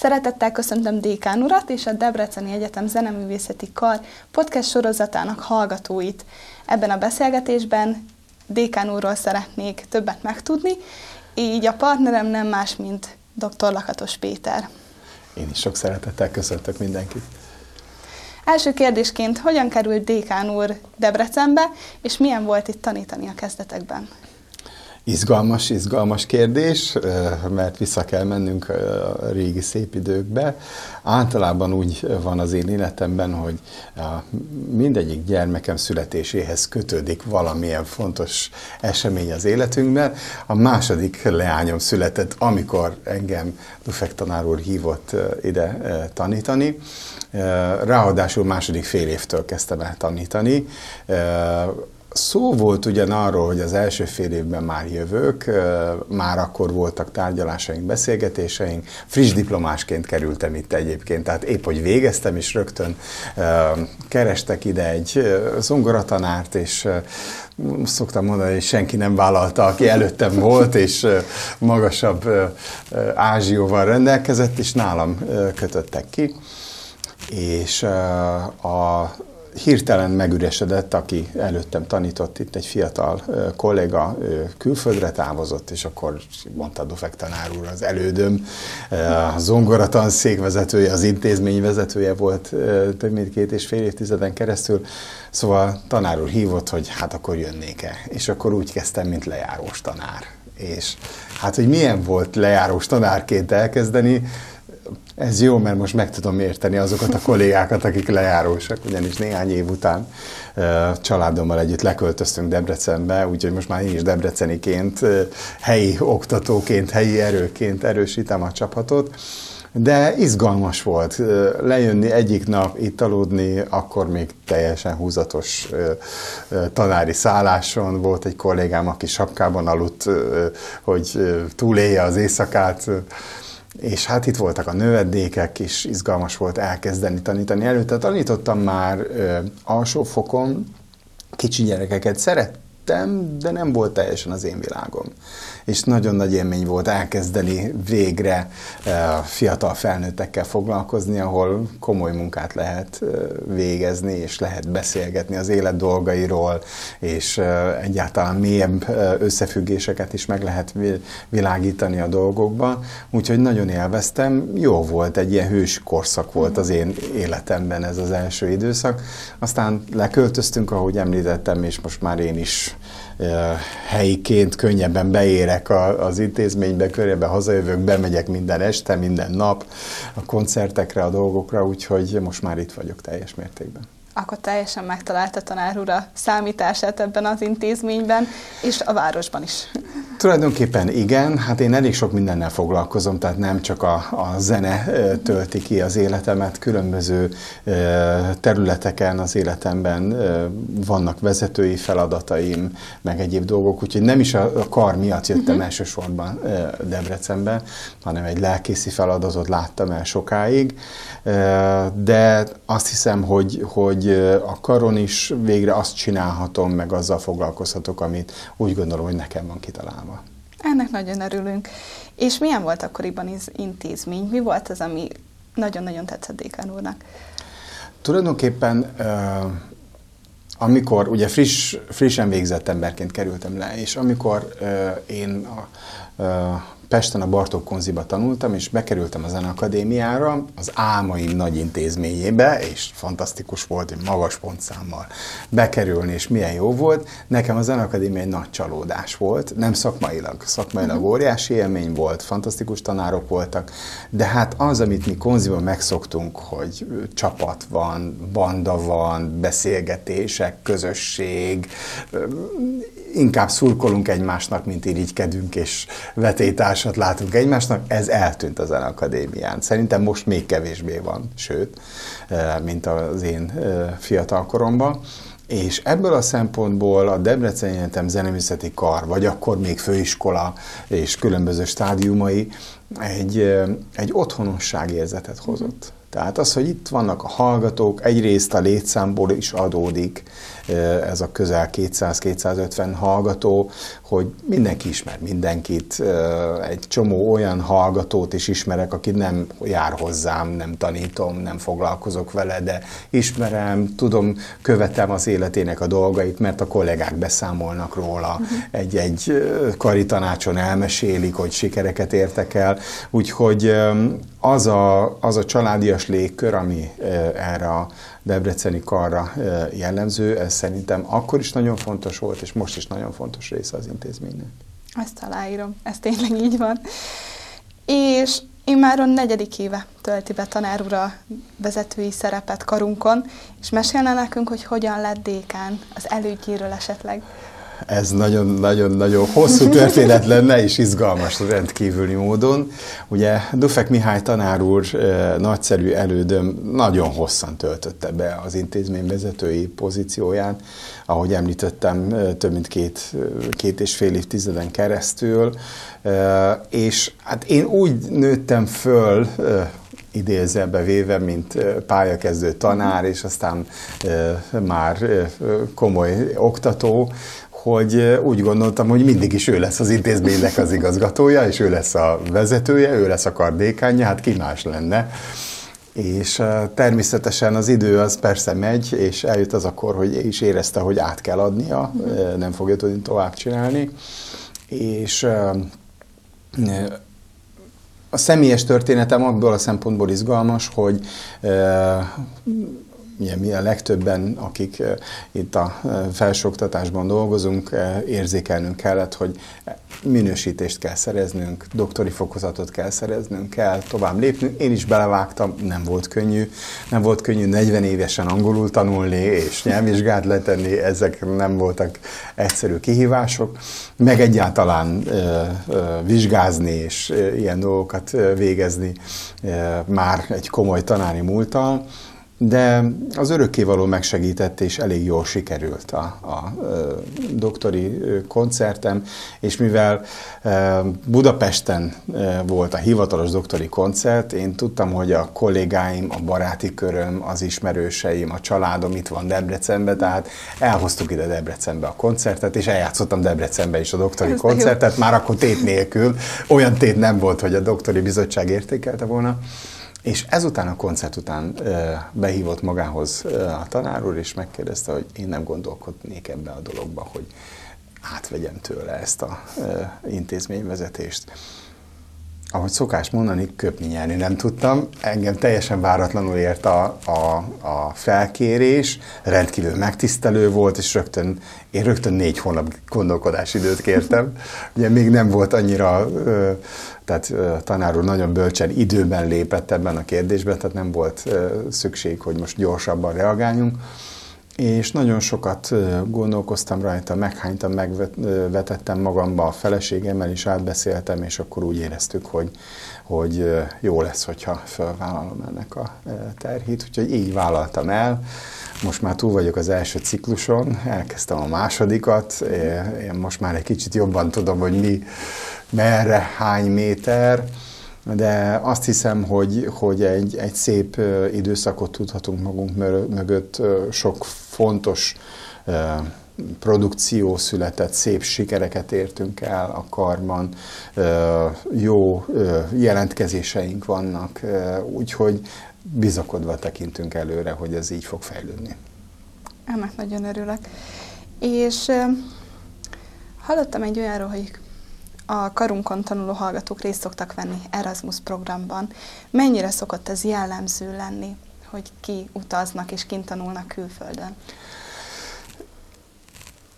Szeretettel köszöntöm Dékán urat és a Debreceni Egyetem Zeneművészeti Kar podcast sorozatának hallgatóit. Ebben a beszélgetésben Dékán úrról szeretnék többet megtudni, így a partnerem nem más, mint dr. Lakatos Péter. Én is sok szeretettel köszöntök mindenkit. Első kérdésként, hogyan került Dékán úr Debrecenbe, és milyen volt itt tanítani a kezdetekben? Izgalmas, izgalmas kérdés, mert vissza kell mennünk a régi szép időkbe. Általában úgy van az én életemben, hogy mindegyik gyermekem születéséhez kötődik valamilyen fontos esemény az életünkben. A második leányom született, amikor engem Dufek tanár úr hívott ide tanítani. Ráadásul második fél évtől kezdtem el tanítani Szó volt ugyan arról, hogy az első fél évben már jövök, már akkor voltak tárgyalásaink, beszélgetéseink, friss diplomásként kerültem itt egyébként, tehát épp, hogy végeztem, és rögtön kerestek ide egy zongoratanárt, és szoktam mondani, hogy senki nem vállalta, aki előttem volt, és magasabb ázsióval rendelkezett, és nálam kötöttek ki. És a hirtelen megüresedett, aki előttem tanított, itt egy fiatal kolléga külföldre távozott, és akkor mondta Dufek tanár úr, az elődöm, a zongoratanszék vezetője, az intézmény vezetője volt több mint két és fél évtizeden keresztül, szóval tanár úr hívott, hogy hát akkor jönnék-e. És akkor úgy kezdtem, mint lejárós tanár. És hát, hogy milyen volt lejárós tanárként elkezdeni, ez jó, mert most meg tudom érteni azokat a kollégákat, akik lejárósak, ugyanis néhány év után családommal együtt leköltöztünk Debrecenbe, úgyhogy most már én is debreceniként, helyi oktatóként, helyi erőként erősítem a csapatot. De izgalmas volt lejönni egyik nap, itt aludni, akkor még teljesen húzatos tanári szálláson. Volt egy kollégám, aki sapkában aludt, hogy túlélje az éjszakát és hát itt voltak a növendékek, és izgalmas volt elkezdeni tanítani. Előtte tanítottam már ö, alsó fokon, kicsi gyerekeket szerettem, de nem volt teljesen az én világom és nagyon nagy élmény volt elkezdeni végre eh, fiatal felnőttekkel foglalkozni, ahol komoly munkát lehet eh, végezni, és lehet beszélgetni az élet dolgairól, és eh, egyáltalán mélyebb összefüggéseket is meg lehet világítani a dolgokba. Úgyhogy nagyon élveztem, jó volt, egy ilyen hős korszak volt az én életemben ez az első időszak. Aztán leköltöztünk, ahogy említettem, és most már én is helyiként könnyebben beérek az intézménybe, könnyebben hazajövök, bemegyek minden este, minden nap a koncertekre, a dolgokra, úgyhogy most már itt vagyok teljes mértékben akkor teljesen megtalálta tanár úr a számítását ebben az intézményben, és a városban is. Tulajdonképpen igen, hát én elég sok mindennel foglalkozom, tehát nem csak a, a zene tölti ki az életemet, különböző területeken az életemben vannak vezetői feladataim, meg egyéb dolgok, úgyhogy nem is a, kar miatt jöttem uh-huh. elsősorban Debrecenbe, hanem egy lelkészi feladatot láttam el sokáig, de azt hiszem, hogy, hogy a karon is végre azt csinálhatom, meg azzal foglalkozhatok, amit úgy gondolom, hogy nekem van kitalálva. Ennek nagyon örülünk. És milyen volt akkoriban az intézmény? Mi volt az, ami nagyon-nagyon tetszett Dékán úrnak? Tulajdonképpen amikor ugye friss, frissen végzett emberként kerültem le, és amikor én a, Pesten a Bartók Konziba tanultam, és bekerültem a Zeneakadémiára, az álmaim nagy intézményébe, és fantasztikus volt, hogy magas pontszámmal bekerülni, és milyen jó volt. Nekem a Zeneakadémia egy nagy csalódás volt, nem szakmailag, szakmailag uh-huh. óriási élmény volt, fantasztikus tanárok voltak, de hát az, amit mi Konziban megszoktunk, hogy csapat van, banda van, beszélgetések, közösség, inkább szurkolunk egymásnak, mint irigykedünk, és vetétársat látunk egymásnak, ez eltűnt az akadémián. Szerintem most még kevésbé van, sőt, mint az én fiatal koromban. És ebből a szempontból a Debreceni Egyetem Zeneművészeti Kar, vagy akkor még főiskola és különböző stádiumai egy, egy otthonosságérzetet hozott. Tehát az, hogy itt vannak a hallgatók, egyrészt a létszámból is adódik, ez a közel 200-250 hallgató, hogy mindenki ismer mindenkit, egy csomó olyan hallgatót is ismerek, aki nem jár hozzám, nem tanítom, nem foglalkozok vele, de ismerem, tudom, követem az életének a dolgait, mert a kollégák beszámolnak róla, egy-egy kari tanácson elmesélik, hogy sikereket értek el, úgyhogy az a, az a családias légkör, ami erre a debreceni karra jellemző, ez szerintem akkor is nagyon fontos volt, és most is nagyon fontos része az intézménynek. Ezt aláírom, ez tényleg így van. És én már a negyedik éve tölti be tanár ura vezetői szerepet karunkon, és mesélne nekünk, hogy hogyan lett dékán az elődjéről esetleg ez nagyon-nagyon-nagyon hosszú történet lenne, és izgalmas rendkívüli módon. Ugye Dufek Mihály tanár úr nagyszerű elődöm nagyon hosszan töltötte be az intézmény vezetői pozícióján, ahogy említettem, több mint két, két és fél évtizeden keresztül, és hát én úgy nőttem föl, idézőbe véve, mint pályakezdő tanár, és aztán már komoly oktató, hogy úgy gondoltam, hogy mindig is ő lesz az intézménynek az igazgatója, és ő lesz a vezetője, ő lesz a kardékányja, hát ki más lenne. És természetesen az idő az persze megy, és eljött az akkor, hogy is érezte, hogy át kell adnia, nem fogja tudni tovább csinálni. És a személyes történetem abból a szempontból izgalmas, hogy ugye mi a legtöbben, akik itt a felsőoktatásban dolgozunk, érzékelnünk kellett, hogy minősítést kell szereznünk, doktori fokozatot kell szereznünk, kell tovább lépnünk. Én is belevágtam, nem volt könnyű. Nem volt könnyű 40 évesen angolul tanulni és nyelvvizsgát letenni, ezek nem voltak egyszerű kihívások. Meg egyáltalán ö, ö, vizsgázni és ö, ilyen dolgokat végezni már egy komoly tanári múltal de az örökkévaló megsegített, és elég jól sikerült a, a, a doktori koncertem, és mivel Budapesten volt a hivatalos doktori koncert, én tudtam, hogy a kollégáim, a baráti köröm, az ismerőseim, a családom itt van Debrecenben, tehát elhoztuk ide Debrecenbe a koncertet, és eljátszottam Debrecenbe is a doktori Ez koncertet, már akkor tét nélkül. Olyan tét nem volt, hogy a doktori bizottság értékelte volna. És ezután a koncert után behívott magához a tanár úr, és megkérdezte, hogy én nem gondolkodnék ebbe a dologba, hogy átvegyem tőle ezt a intézményvezetést. Ahogy szokás mondani, köpni nyerni nem tudtam. Engem teljesen váratlanul ért a, a, a felkérés, rendkívül megtisztelő volt, és rögtön, én rögtön négy hónap gondolkodási időt kértem. Ugye még nem volt annyira tehát tanár úr nagyon bölcsen időben lépett ebben a kérdésben, tehát nem volt szükség, hogy most gyorsabban reagáljunk. És nagyon sokat gondolkoztam rajta, meghánytam, megvetettem magamba a feleségemmel is, átbeszéltem, és akkor úgy éreztük, hogy, hogy jó lesz, hogyha felvállalom ennek a terhét. Úgyhogy így vállaltam el. Most már túl vagyok az első cikluson, elkezdtem a másodikat, én most már egy kicsit jobban tudom, hogy mi merre, hány méter, de azt hiszem, hogy, hogy egy, egy szép időszakot tudhatunk magunk mögött, sok fontos produkció született, szép sikereket értünk el a karban, jó jelentkezéseink vannak, úgyhogy bizakodva tekintünk előre, hogy ez így fog fejlődni. Ennek nagyon örülök. És hallottam egy olyanról, hogy a karunkon tanuló hallgatók részt szoktak venni Erasmus programban. Mennyire szokott ez jellemző lenni, hogy ki utaznak és kint tanulnak külföldön?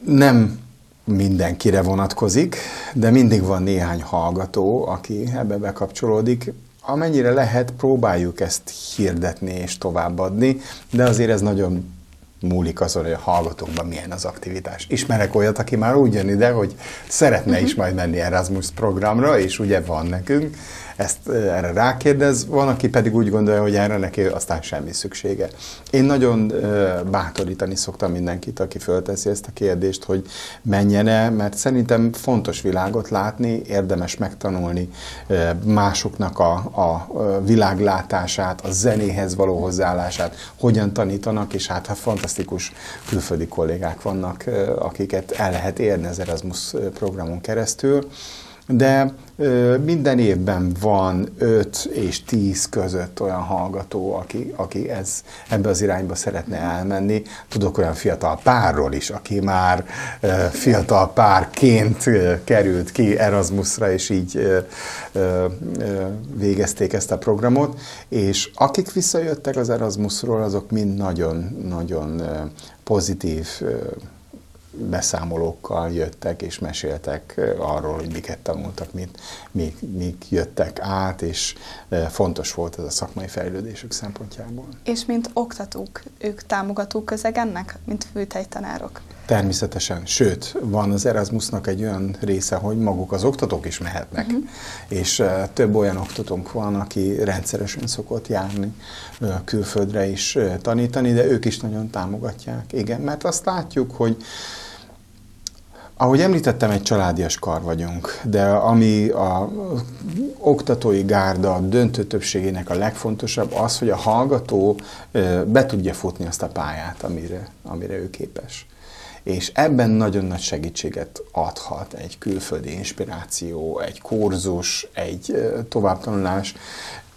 Nem mindenkire vonatkozik, de mindig van néhány hallgató, aki ebbe bekapcsolódik. Amennyire lehet, próbáljuk ezt hirdetni és továbbadni, de azért ez nagyon múlik azon, hogy a hallgatókban milyen az aktivitás. Ismerek olyat, aki már úgy jön ide, hogy szeretne is majd menni Erasmus programra, és ugye van nekünk, ezt erre rákérdez, van, aki pedig úgy gondolja, hogy erre neki aztán semmi szüksége. Én nagyon bátorítani szoktam mindenkit, aki fölteszi ezt a kérdést, hogy menjen -e, mert szerintem fontos világot látni, érdemes megtanulni másoknak a, a világlátását, a zenéhez való hozzáállását, hogyan tanítanak, és hát, hát fantasztikus külföldi kollégák vannak, akiket el lehet érni az Erasmus programon keresztül de minden évben van 5 és 10 között olyan hallgató, aki, aki ez, ebbe az irányba szeretne elmenni. Tudok olyan fiatal párról is, aki már fiatal párként került ki Erasmusra, és így végezték ezt a programot, és akik visszajöttek az Erasmusról, azok mind nagyon-nagyon pozitív beszámolókkal jöttek és meséltek arról, hogy miket tanultak, mit, mik, mik jöttek át, és fontos volt ez a szakmai fejlődésük szempontjából. És mint oktatók, ők támogatók közeg ennek, mint főtejtanárok? Természetesen, sőt, van az Erasmusnak egy olyan része, hogy maguk az oktatók is mehetnek, uh-huh. és uh, több olyan oktatónk van, aki rendszeresen szokott járni uh, külföldre is uh, tanítani, de ők is nagyon támogatják. Igen, mert azt látjuk, hogy ahogy említettem, egy családias kar vagyunk, de ami a oktatói gárda döntő többségének a legfontosabb az, hogy a hallgató be tudja futni azt a pályát, amire, amire ő képes. És ebben nagyon nagy segítséget adhat egy külföldi inspiráció, egy kurzus, egy továbbtanulás.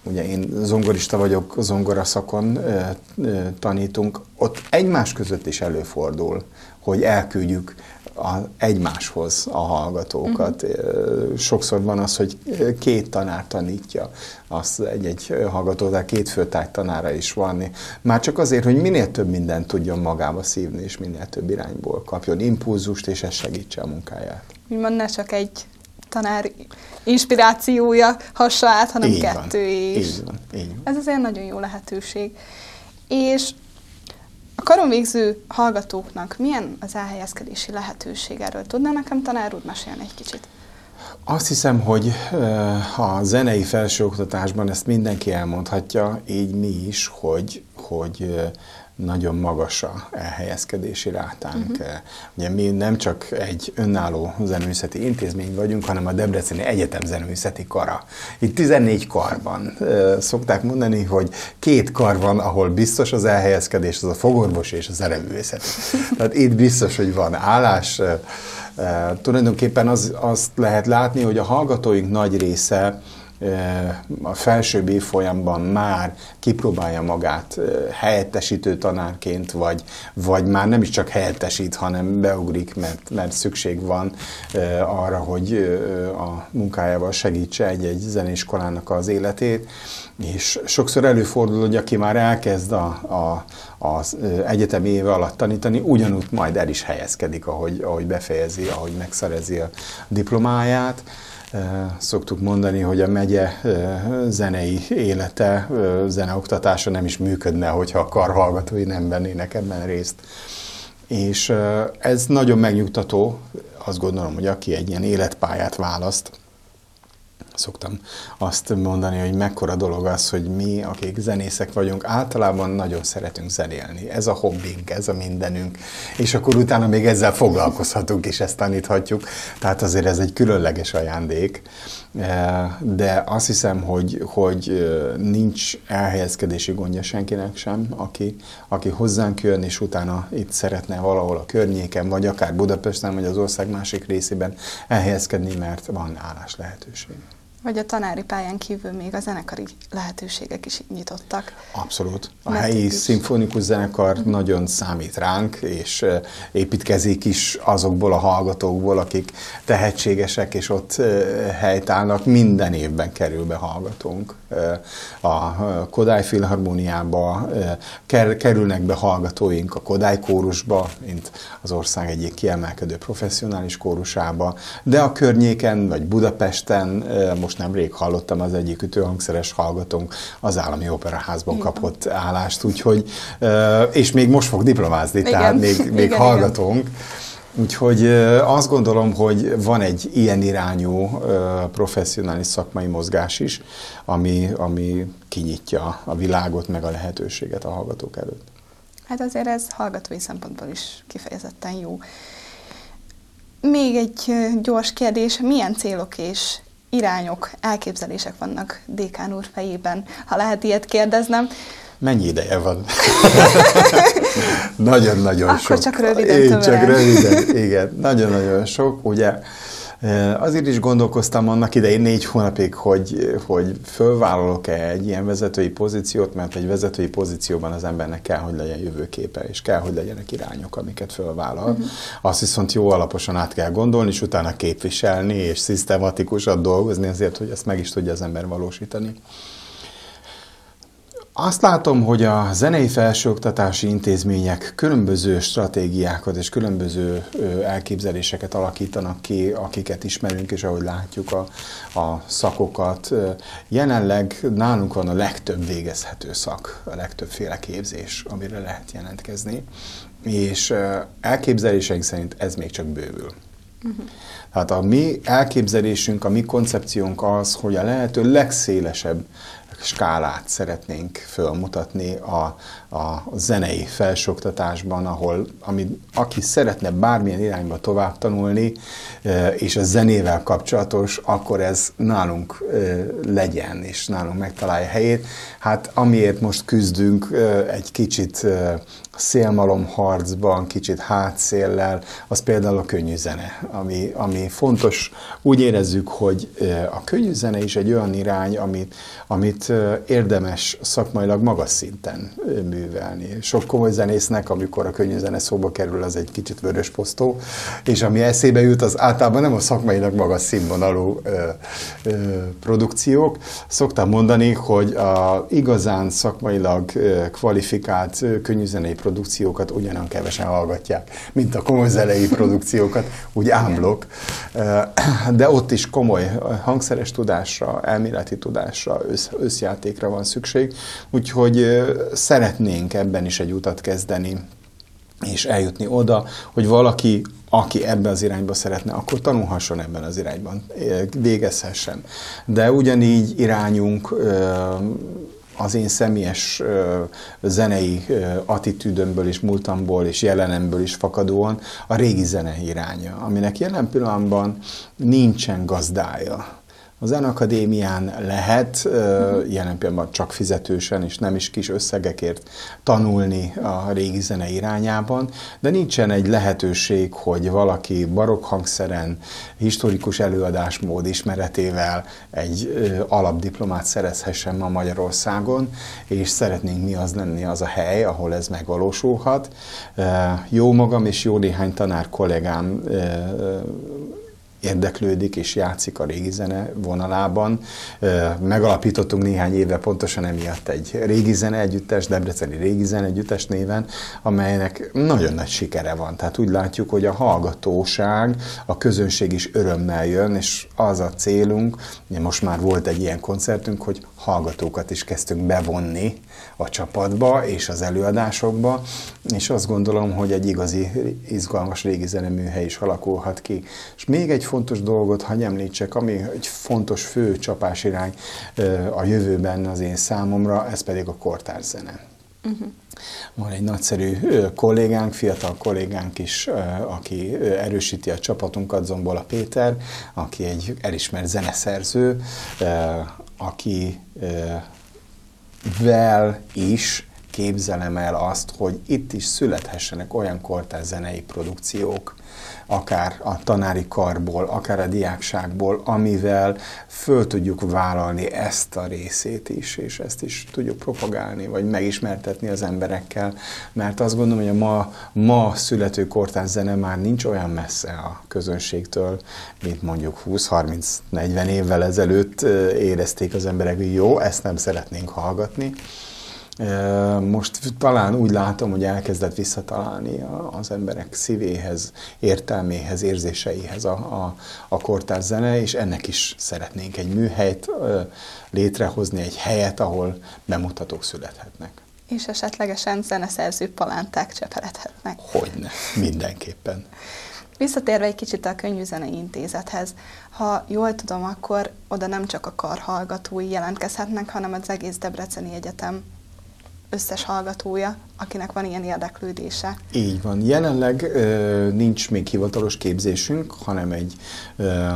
Ugye én zongorista vagyok, zongora szakon tanítunk, ott egymás között is előfordul, hogy elküldjük a, egymáshoz a hallgatókat. Uh-huh. Sokszor van az, hogy két tanár tanítja azt egy-egy hallgató, de két főtáj tanára is van. Már csak azért, hogy minél több mindent tudjon magába szívni, és minél több irányból kapjon impulzust, és ez segítse a munkáját. Úgymond ne csak egy tanár inspirációja hassa át, hanem így kettő van, is. Így van, így van. Ez azért nagyon jó lehetőség. És a karon végző hallgatóknak milyen az elhelyezkedési lehetőség? Erről tudná nekem tanár úr mesélni egy kicsit? Azt hiszem, hogy a zenei felsőoktatásban ezt mindenki elmondhatja, így mi is, hogy, hogy nagyon magas a elhelyezkedési rátánk. Uh-huh. Ugye mi nem csak egy önálló zeneművészeti intézmény vagyunk, hanem a Debreceni Egyetem zeneművészeti kara. Itt 14 kar van. Szokták mondani, hogy két kar van, ahol biztos az elhelyezkedés, az a fogorvos és a zeneművészet. Tehát itt biztos, hogy van állás. Tulajdonképpen az, azt lehet látni, hogy a hallgatóink nagy része a felsőbb évfolyamban már kipróbálja magát helyettesítő tanárként, vagy, vagy már nem is csak helyettesít, hanem beugrik, mert, mert szükség van arra, hogy a munkájával segítse egy-egy zenéskolának az életét. És sokszor előfordul, hogy aki már elkezd a, a, az egyetemi éve alatt tanítani, ugyanúgy majd el is helyezkedik, ahogy, ahogy befejezi, ahogy megszerezi a diplomáját. Szoktuk mondani, hogy a megye zenei élete, zeneoktatása nem is működne, hogyha a karhallgatói nem vennének ebben részt. És ez nagyon megnyugtató, azt gondolom, hogy aki egy ilyen életpályát választ, szoktam azt mondani, hogy mekkora dolog az, hogy mi, akik zenészek vagyunk, általában nagyon szeretünk zenélni. Ez a hobbink, ez a mindenünk, és akkor utána még ezzel foglalkozhatunk, és ezt taníthatjuk. Tehát azért ez egy különleges ajándék. E, de azt hiszem, hogy, hogy e, nincs elhelyezkedési gondja senkinek sem, aki, aki hozzánk jön, és utána itt szeretne valahol a környéken, vagy akár Budapesten, vagy az ország másik részében elhelyezkedni, mert van állás lehetőség. Vagy a tanári pályán kívül még a zenekari lehetőségek is nyitottak. Abszolút. A Mert helyi is. szimfonikus zenekar uh-huh. nagyon számít ránk, és építkezik is azokból a hallgatókból, akik tehetségesek, és ott helytállnak. Minden évben kerül be hallgatónk. A Kodály Filharmóniába kerülnek be hallgatóink a Kodály kórusba, mint az ország egyik kiemelkedő professzionális kórusába, de a környéken, vagy Budapesten most most nemrég hallottam, az egyik ütőhangszeres hallgatónk az állami operaházban Igen. kapott állást, úgyhogy, és még most fog diplomázni, igen. tehát még, még igen, hallgatónk. Igen. Úgyhogy azt gondolom, hogy van egy ilyen irányú professzionális szakmai mozgás is, ami, ami kinyitja a világot, meg a lehetőséget a hallgatók előtt. Hát azért ez hallgatói szempontból is kifejezetten jó. Még egy gyors kérdés, milyen célok és irányok, elképzelések vannak Dékán úr fejében, ha lehet ilyet kérdeznem? Mennyi ideje van? Nagyon-nagyon sok. Akkor csak röviden Én csak röviden, igen. Nagyon-nagyon sok. Ugye Azért is gondolkoztam annak idején négy hónapig, hogy, hogy fölvállalok-e egy ilyen vezetői pozíciót, mert egy vezetői pozícióban az embernek kell, hogy legyen jövőképe, és kell, hogy legyenek irányok, amiket fölvállal. Uh-huh. Azt viszont jó alaposan át kell gondolni, és utána képviselni, és szisztematikusan dolgozni azért, hogy ezt meg is tudja az ember valósítani. Azt látom, hogy a zenei felsőoktatási intézmények különböző stratégiákat és különböző elképzeléseket alakítanak ki, akiket ismerünk, és ahogy látjuk a, a szakokat. Jelenleg nálunk van a legtöbb végezhető szak, a legtöbbféle képzés, amire lehet jelentkezni, és elképzeléseink szerint ez még csak bővül. Uh-huh. Tehát a mi elképzelésünk, a mi koncepciónk az, hogy a lehető legszélesebb skálát szeretnénk fölmutatni a, a zenei felsőoktatásban, ahol ami, aki szeretne bármilyen irányba tovább tanulni, és a zenével kapcsolatos, akkor ez nálunk legyen, és nálunk megtalálja helyét. Hát amiért most küzdünk egy kicsit szélmalom harcban, kicsit hátszéllel, az például a könnyű zene, ami, ami fontos. Úgy érezzük, hogy a könnyű zene is egy olyan irány, amit, amit érdemes szakmailag magas szinten művelni. Sok komoly zenésznek, amikor a könnyű zene szóba kerül, az egy kicsit vörös posztó, és ami eszébe jut, az általában nem a szakmailag magas színvonalú ö, ö, produkciók. Szoktam mondani, hogy a igazán szakmailag kvalifikált könnyűzenei produkciókat ugyanan kevesen hallgatják, mint a komoly zenei produkciókat, úgy ámblok. De ott is komoly hangszeres tudásra, elméleti tudásra, össz, összjátékra van szükség, úgyhogy szeretnénk ebben is egy utat kezdeni, és eljutni oda, hogy valaki, aki ebbe az irányba szeretne, akkor tanulhasson ebben az irányban, végezhessen. De ugyanígy irányunk az én személyes zenei attitűdömből és múltamból és jelenemből is fakadóan a régi zene iránya, aminek jelen pillanatban nincsen gazdája a Zenakadémián lehet jelen pillanatban csak fizetősen és nem is kis összegekért tanulni a régi zene irányában, de nincsen egy lehetőség, hogy valaki barokk hangszeren, historikus előadásmód ismeretével egy alapdiplomát szerezhessen ma Magyarországon, és szeretnénk mi az lenni az a hely, ahol ez megvalósulhat. Jó magam és jó néhány tanár kollégám érdeklődik és játszik a régi zene vonalában. Megalapítottunk néhány éve pontosan emiatt egy régi zene együttes, Debreceni régi zene együttes néven, amelynek nagyon nagy sikere van. Tehát úgy látjuk, hogy a hallgatóság, a közönség is örömmel jön, és az a célunk, most már volt egy ilyen koncertünk, hogy hallgatókat is kezdtünk bevonni a csapatba és az előadásokba, és azt gondolom, hogy egy igazi, izgalmas régi zeneműhely is alakulhat ki. És még egy fontos dolgot, ha említsek, ami egy fontos fő csapásirány a jövőben az én számomra, ez pedig a kortárs zene. Uh-huh. Van egy nagyszerű kollégánk, fiatal kollégánk is, aki erősíti a csapatunkat, Zombola Péter, aki egy elismert zeneszerző, aki vel is képzelem el azt, hogy itt is születhessenek olyan kortás zenei produkciók, akár a tanári karból, akár a diákságból, amivel föl tudjuk vállalni ezt a részét is, és ezt is tudjuk propagálni, vagy megismertetni az emberekkel, mert azt gondolom, hogy a ma, ma születő kortás zene már nincs olyan messze a közönségtől, mint mondjuk 20-30-40 évvel ezelőtt érezték az emberek, hogy jó, ezt nem szeretnénk hallgatni, Most talán úgy látom, hogy elkezdett visszatalálni az emberek szívéhez, értelméhez, érzéseihez a, a, a kortárs zene, és ennek is szeretnénk egy műhelyt létrehozni, egy helyet, ahol bemutatók születhetnek. És esetlegesen zeneszerző palánták cseperedhetnek. Hogyne, mindenképpen. Visszatérve egy kicsit a Könyvzenei Intézethez, ha jól tudom, akkor oda nem csak a kar hallgatói jelentkezhetnek, hanem az egész Debreceni Egyetem összes hallgatója, akinek van ilyen érdeklődése. Így van. Jelenleg ö, nincs még hivatalos képzésünk, hanem egy ö,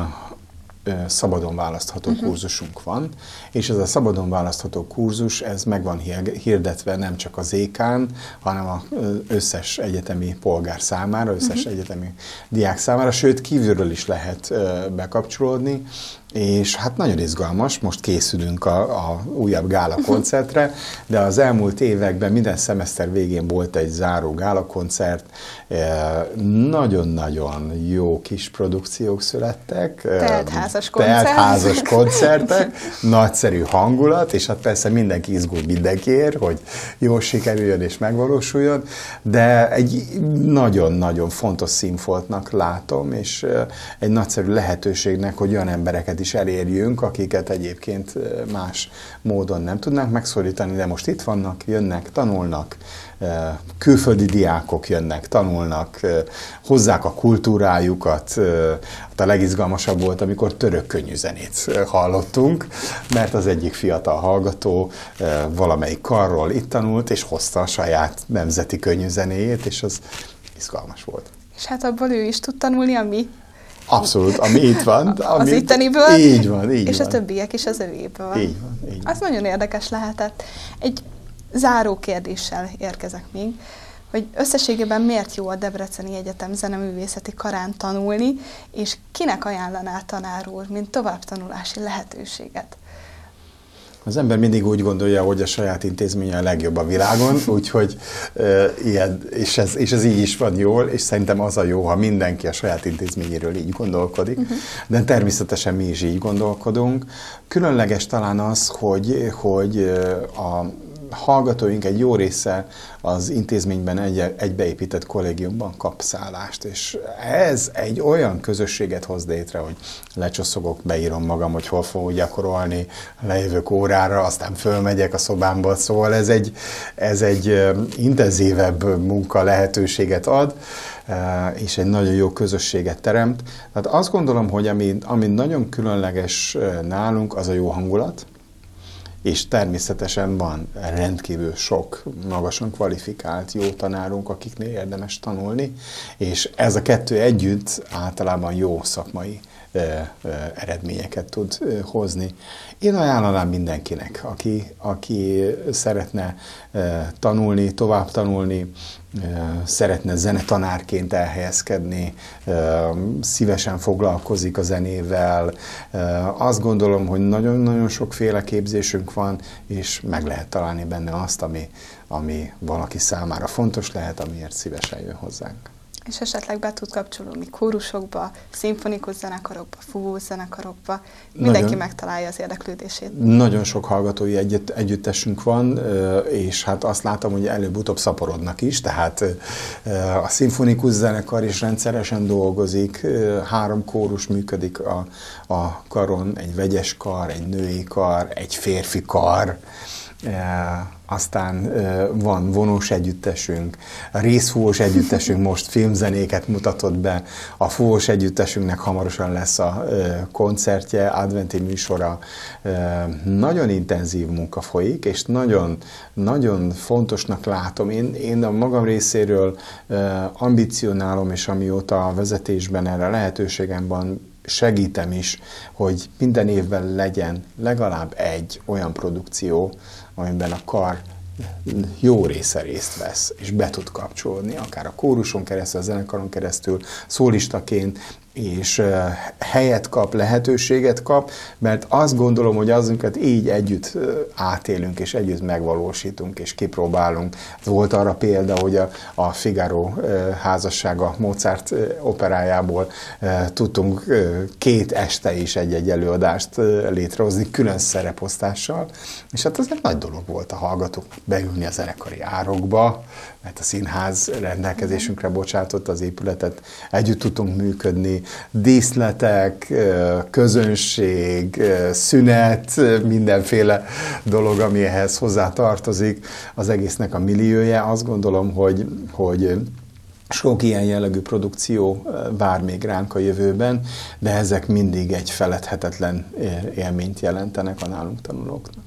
szabadon választható uh-huh. kurzusunk van, és ez a szabadon választható kurzus, ez meg van hirdetve nem csak az ékán, hanem az összes egyetemi polgár számára, összes uh-huh. egyetemi diák számára, sőt kívülről is lehet bekapcsolódni, és hát nagyon izgalmas, most készülünk a, a újabb gála koncertre, de az elmúlt években minden szemeszter végén volt egy záró gála koncert, nagyon-nagyon jó kis produkciók születtek. Teltházas koncert. Teltházas koncertek, nagyszerű hangulat, és hát persze mindenki izgul mindenkiért, hogy jó sikerüljön és megvalósuljon, de egy nagyon-nagyon fontos színfoltnak látom, és egy nagyszerű lehetőségnek, hogy olyan embereket is elérjünk, akiket egyébként más módon nem tudnánk megszólítani, de most itt vannak, jönnek, tanulnak, külföldi diákok jönnek, tanulnak, hozzák a kultúrájukat. Hát a legizgalmasabb volt, amikor török könnyű hallottunk, mert az egyik fiatal hallgató valamelyik karról itt tanult, és hozta a saját nemzeti könnyű és az izgalmas volt. És hát abból ő is tud tanulni, ami Abszolút, ami itt van. Ami, az itteniből. Így van, így És van. a többiek is az övéből. Így van, így van. Az nagyon érdekes lehetett. Egy záró kérdéssel érkezek még, hogy összességében miért jó a Debreceni Egyetem zeneművészeti karán tanulni, és kinek ajánlaná tanár úr, mint továbbtanulási lehetőséget? Az ember mindig úgy gondolja, hogy a saját intézménye a legjobb a világon, úgyhogy e, ilyen, és ez, és ez így is van jól, és szerintem az a jó, ha mindenki a saját intézményéről így gondolkodik, uh-huh. de természetesen mi is így gondolkodunk. Különleges talán az, hogy, hogy a hallgatóink egy jó része az intézményben egy, egybeépített kollégiumban kap szállást, és ez egy olyan közösséget hoz létre, hogy lecsoszogok, beírom magam, hogy hol fogok gyakorolni, lejövök órára, aztán fölmegyek a szobámba, szóval ez egy, ez egy intenzívebb munka lehetőséget ad, és egy nagyon jó közösséget teremt. Tehát azt gondolom, hogy ami, ami nagyon különleges nálunk, az a jó hangulat, és természetesen van rendkívül sok magasan kvalifikált jó tanárunk, akiknél érdemes tanulni, és ez a kettő együtt általában jó szakmai eredményeket tud hozni. Én ajánlanám mindenkinek, aki, aki szeretne tanulni, tovább tanulni, szeretne zenetanárként elhelyezkedni, szívesen foglalkozik a zenével. Azt gondolom, hogy nagyon-nagyon sokféle képzésünk van, és meg lehet találni benne azt, ami, ami valaki számára fontos lehet, amiért szívesen jön hozzánk és esetleg be tud kapcsolódni kórusokba, szimfonikus zenekarokba, fúvós zenekarokba, mindenki nagyon, megtalálja az érdeklődését. Nagyon sok hallgatói együtt, együttesünk van, és hát azt látom, hogy előbb-utóbb szaporodnak is, tehát a szimfonikus zenekar is rendszeresen dolgozik, három kórus működik a, a karon, egy vegyes kar, egy női kar, egy férfi kar, aztán van vonós együttesünk, részfúvós együttesünk most filmzenéket mutatott be, a fúvós együttesünknek hamarosan lesz a koncertje, adventi műsora. Nagyon intenzív munka folyik, és nagyon, nagyon fontosnak látom. Én, én a magam részéről ambicionálom, és amióta a vezetésben erre lehetőségem van, segítem is, hogy minden évben legyen legalább egy olyan produkció, amiben a kar jó része részt vesz, és be tud kapcsolódni, akár a kóruson keresztül, a zenekaron keresztül, szólistaként, és helyet kap, lehetőséget kap, mert azt gondolom, hogy azokat így együtt átélünk, és együtt megvalósítunk, és kipróbálunk. Volt arra példa, hogy a, a Figaro házassága Mozart operájából tudtunk két este is egy-egy előadást létrehozni, külön szereposztással, és hát az egy nagy dolog volt a hallgatók beülni a zenekari árokba, mert a színház rendelkezésünkre bocsátott az épületet, együtt tudtunk működni, díszletek, közönség, szünet, mindenféle dolog, ami ehhez hozzá tartozik, az egésznek a milliója. Azt gondolom, hogy, hogy sok ilyen jellegű produkció vár még ránk a jövőben, de ezek mindig egy feledhetetlen élményt jelentenek a nálunk tanulóknak.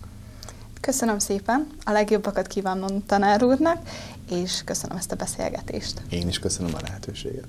Köszönöm szépen, a legjobbakat kívánom tanár úrnak, és köszönöm ezt a beszélgetést. Én is köszönöm a lehetőséget.